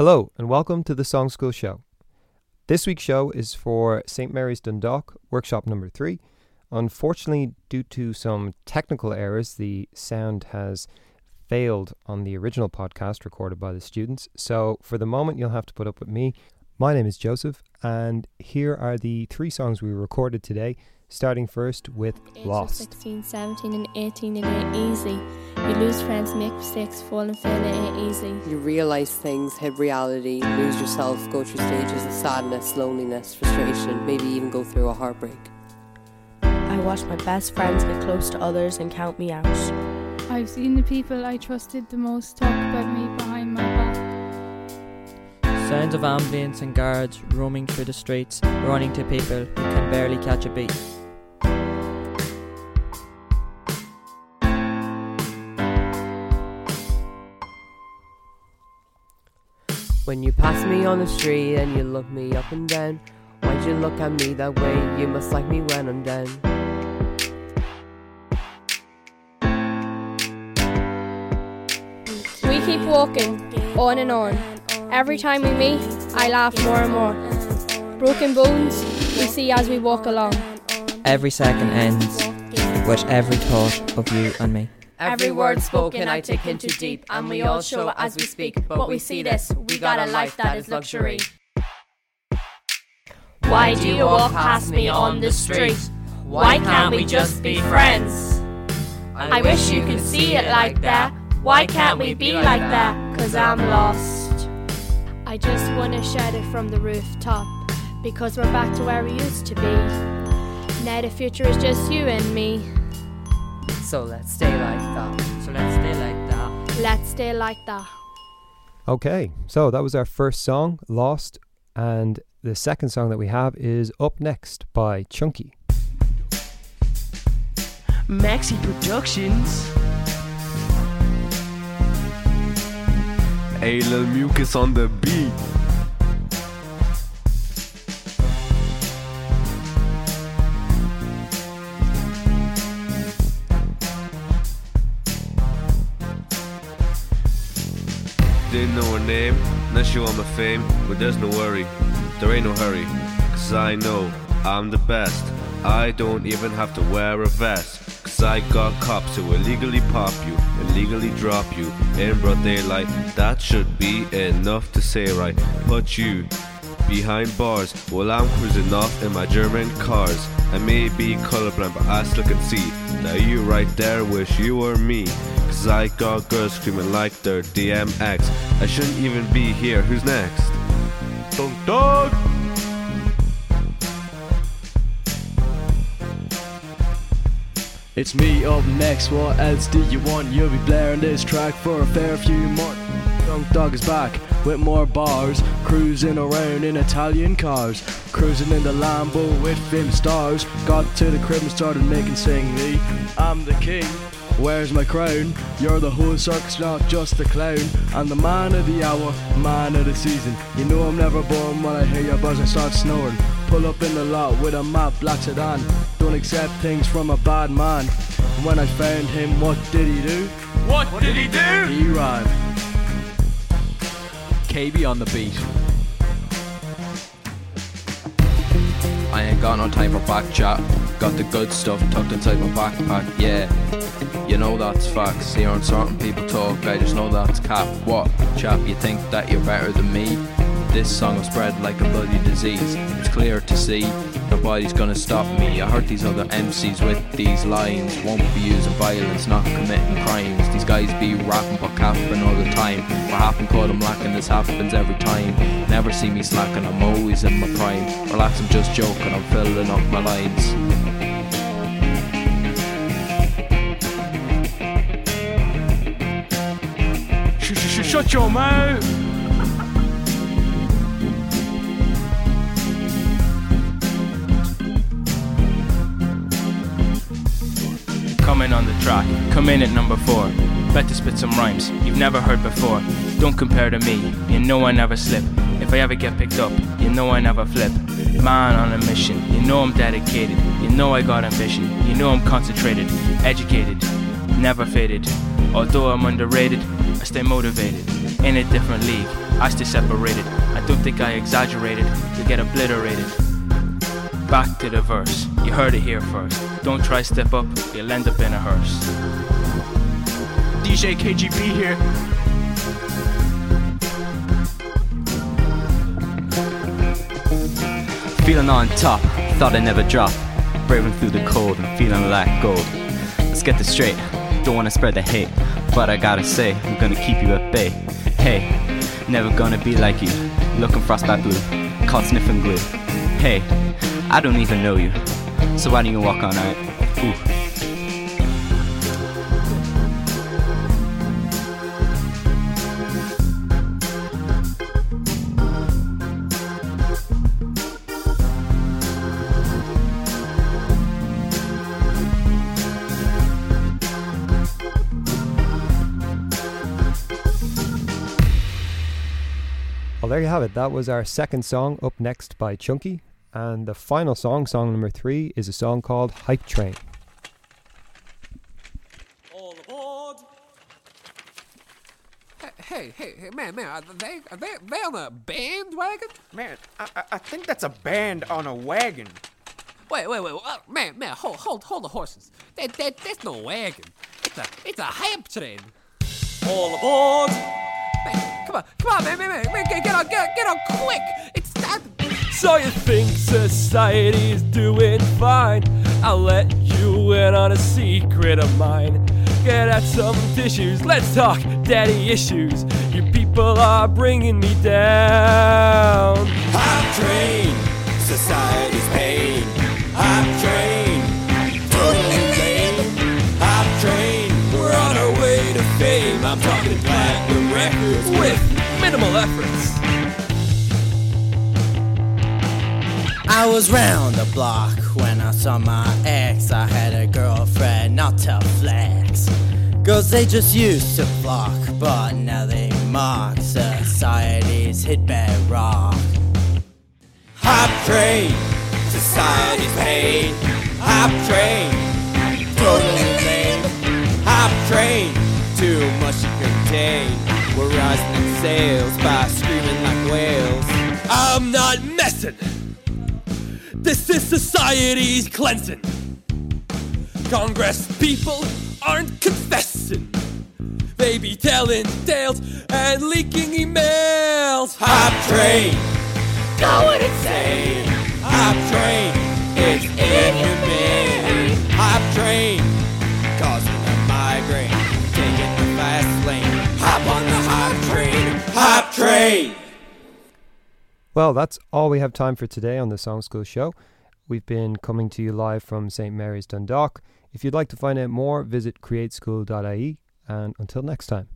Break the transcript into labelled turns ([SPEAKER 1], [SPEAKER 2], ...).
[SPEAKER 1] Hello, and welcome to the Songschool Show. This week's show is for St. Mary's Dundalk, workshop number three. Unfortunately, due to some technical errors, the sound has failed on the original podcast recorded by the students. So, for the moment, you'll have to put up with me. My name is Joseph, and here are the three songs we recorded today starting first with
[SPEAKER 2] Age of
[SPEAKER 1] Lost.
[SPEAKER 2] 16, 17 and 18 it ain't easy. You lose friends, make mistakes, fall and fail, it ain't easy.
[SPEAKER 3] You realize things, hit reality, lose yourself, go through stages of sadness, loneliness, frustration, maybe even go through a heartbreak.
[SPEAKER 4] I watch my best friends get close to others and count me out.
[SPEAKER 5] I've seen the people I trusted the most talk about me behind my back.
[SPEAKER 6] Sounds of ambulance and guards roaming through the streets, running to people who can barely catch a beat.
[SPEAKER 3] When you pass me on the street and you look me up and down, why'd you look at me that way? You must like me when I'm down.
[SPEAKER 2] We keep walking, on and on. Every time we meet, I laugh more and more. Broken bones we see as we walk along.
[SPEAKER 6] Every second ends with every thought of you and me.
[SPEAKER 3] Every word spoken I take into deep, and we all show as we speak. But we see this, we got a life that is luxury.
[SPEAKER 7] Why do you walk past me on the street? Why can't we just be friends? I wish you could see it like that. Why can't we be like that? Cause I'm lost.
[SPEAKER 2] I just wanna shout it from the rooftop because we're back to where we used to be. Now the future is just you and me.
[SPEAKER 3] So let's stay like that.
[SPEAKER 6] So let's stay like that.
[SPEAKER 2] Let's stay like that.
[SPEAKER 1] Okay, so that was our first song, Lost, and the second song that we have is Up Next by Chunky.
[SPEAKER 8] Maxi Productions.
[SPEAKER 9] Hey, Lil Mucus on the beat. Name, not sure I'm a fame, but there's no worry, there ain't no hurry, cause I know I'm the best. I don't even have to wear a vest, cause I got cops who illegally pop you, illegally drop you in broad daylight. That should be enough to say, right? Put you behind bars while I'm cruising off in my German cars. I may be colorblind, but I still can see. Now you right there wish you were me. Cause I got girls screaming like they're DMX. I shouldn't even be here. Who's next? Dog dog!
[SPEAKER 8] It's me up next, what else do you want? You'll be blaring this track for a fair few months. Young Dog is back with more bars, cruising around in Italian cars, cruising in the Lambo with film stars. Got to the crib and started making sing me. I'm the king. Where's my crown? You're the whole circus, not just the clown. I'm the man of the hour, man of the season. You know I'm never born when I hear your buzz and start snoring. Pull up in the lot with a map black sedan. Don't accept things from a bad man. And when I found him, what did he do?
[SPEAKER 7] What did he do?
[SPEAKER 8] He rhymed.
[SPEAKER 10] KB on the beat. I ain't got no time for back chat. Got the good stuff tucked inside my backpack, yeah. You know that's facts. Hearing certain people talk, I just know that's cap. What, chap, you think that you're better than me? This song will spread like a bloody disease. It's clear to see, nobody's gonna stop me. I heard these other MCs with these lines. Won't be using violence, not committing crimes. These guys be rapping but capping all the time. What happened, call them lacking, this happens every time. Never see me slacking, I'm always in my prime. Relax, I'm just joking, I'm filling up my lines.
[SPEAKER 8] Shut your mouth!
[SPEAKER 11] Coming on the track, come in at number four. Bet to spit some rhymes you've never heard before. Don't compare to me, you know I never slip. If I ever get picked up, you know I never flip. Man on a mission, you know I'm dedicated. You know I got ambition, you know I'm concentrated, educated, never faded. Although I'm underrated, I stay motivated. In a different league, I stay separated. I don't think I exaggerated. to get obliterated. Back to the verse. You heard it here first. Don't try step up, you'll end up in a hearse. DJ KGB here.
[SPEAKER 12] Feeling on top, thought I'd never drop. Braving through the cold and feeling like gold. Let's get this straight, don't wanna spread the hate. But I gotta say, I'm gonna keep you at bay. Hey, never gonna be like you. Looking frostbite blue, caught sniffing glue. Hey, I don't even know you. So why don't you walk on out? Ooh.
[SPEAKER 1] There you have it. That was our second song up next by Chunky. And the final song, song number three, is a song called Hype Train.
[SPEAKER 13] All aboard! Hey, hey, hey, man, man, are they, are they, they on a bandwagon?
[SPEAKER 14] Man, I, I think that's a band on a wagon.
[SPEAKER 13] Wait, wait, wait, uh, man, man, hold, hold, hold the horses. That, that, that's no wagon. It's a, it's a hype train. All aboard! Man, come on, come on, man, man, man, man get, get on, get, get on quick! It's not.
[SPEAKER 15] So you think society's doing fine? I'll let you in on a secret of mine. Get at some tissues, let's talk daddy issues. You people are bringing me down.
[SPEAKER 16] I'm trained, society's pain.
[SPEAKER 15] With minimal efforts.
[SPEAKER 17] I was round the block when I saw my ex. I had a girlfriend, not to flex. Girls, they just used to flock, but now they mock society's hit bedrock.
[SPEAKER 16] Hop train, society's pain. Hop train, totally lame. Hop train, too much to contain. We're rising in sales by screaming like whales.
[SPEAKER 15] I'm not messing. This is society's cleansing. Congress people aren't confessing. They be telling tales and leaking emails.
[SPEAKER 16] Hop train, going insane. Hop train, it's inhumane. Hop train,
[SPEAKER 1] Well, that's all we have time for today on the Songschool Show. We've been coming to you live from St. Mary's Dundalk. If you'd like to find out more, visit createschool.ie. And until next time.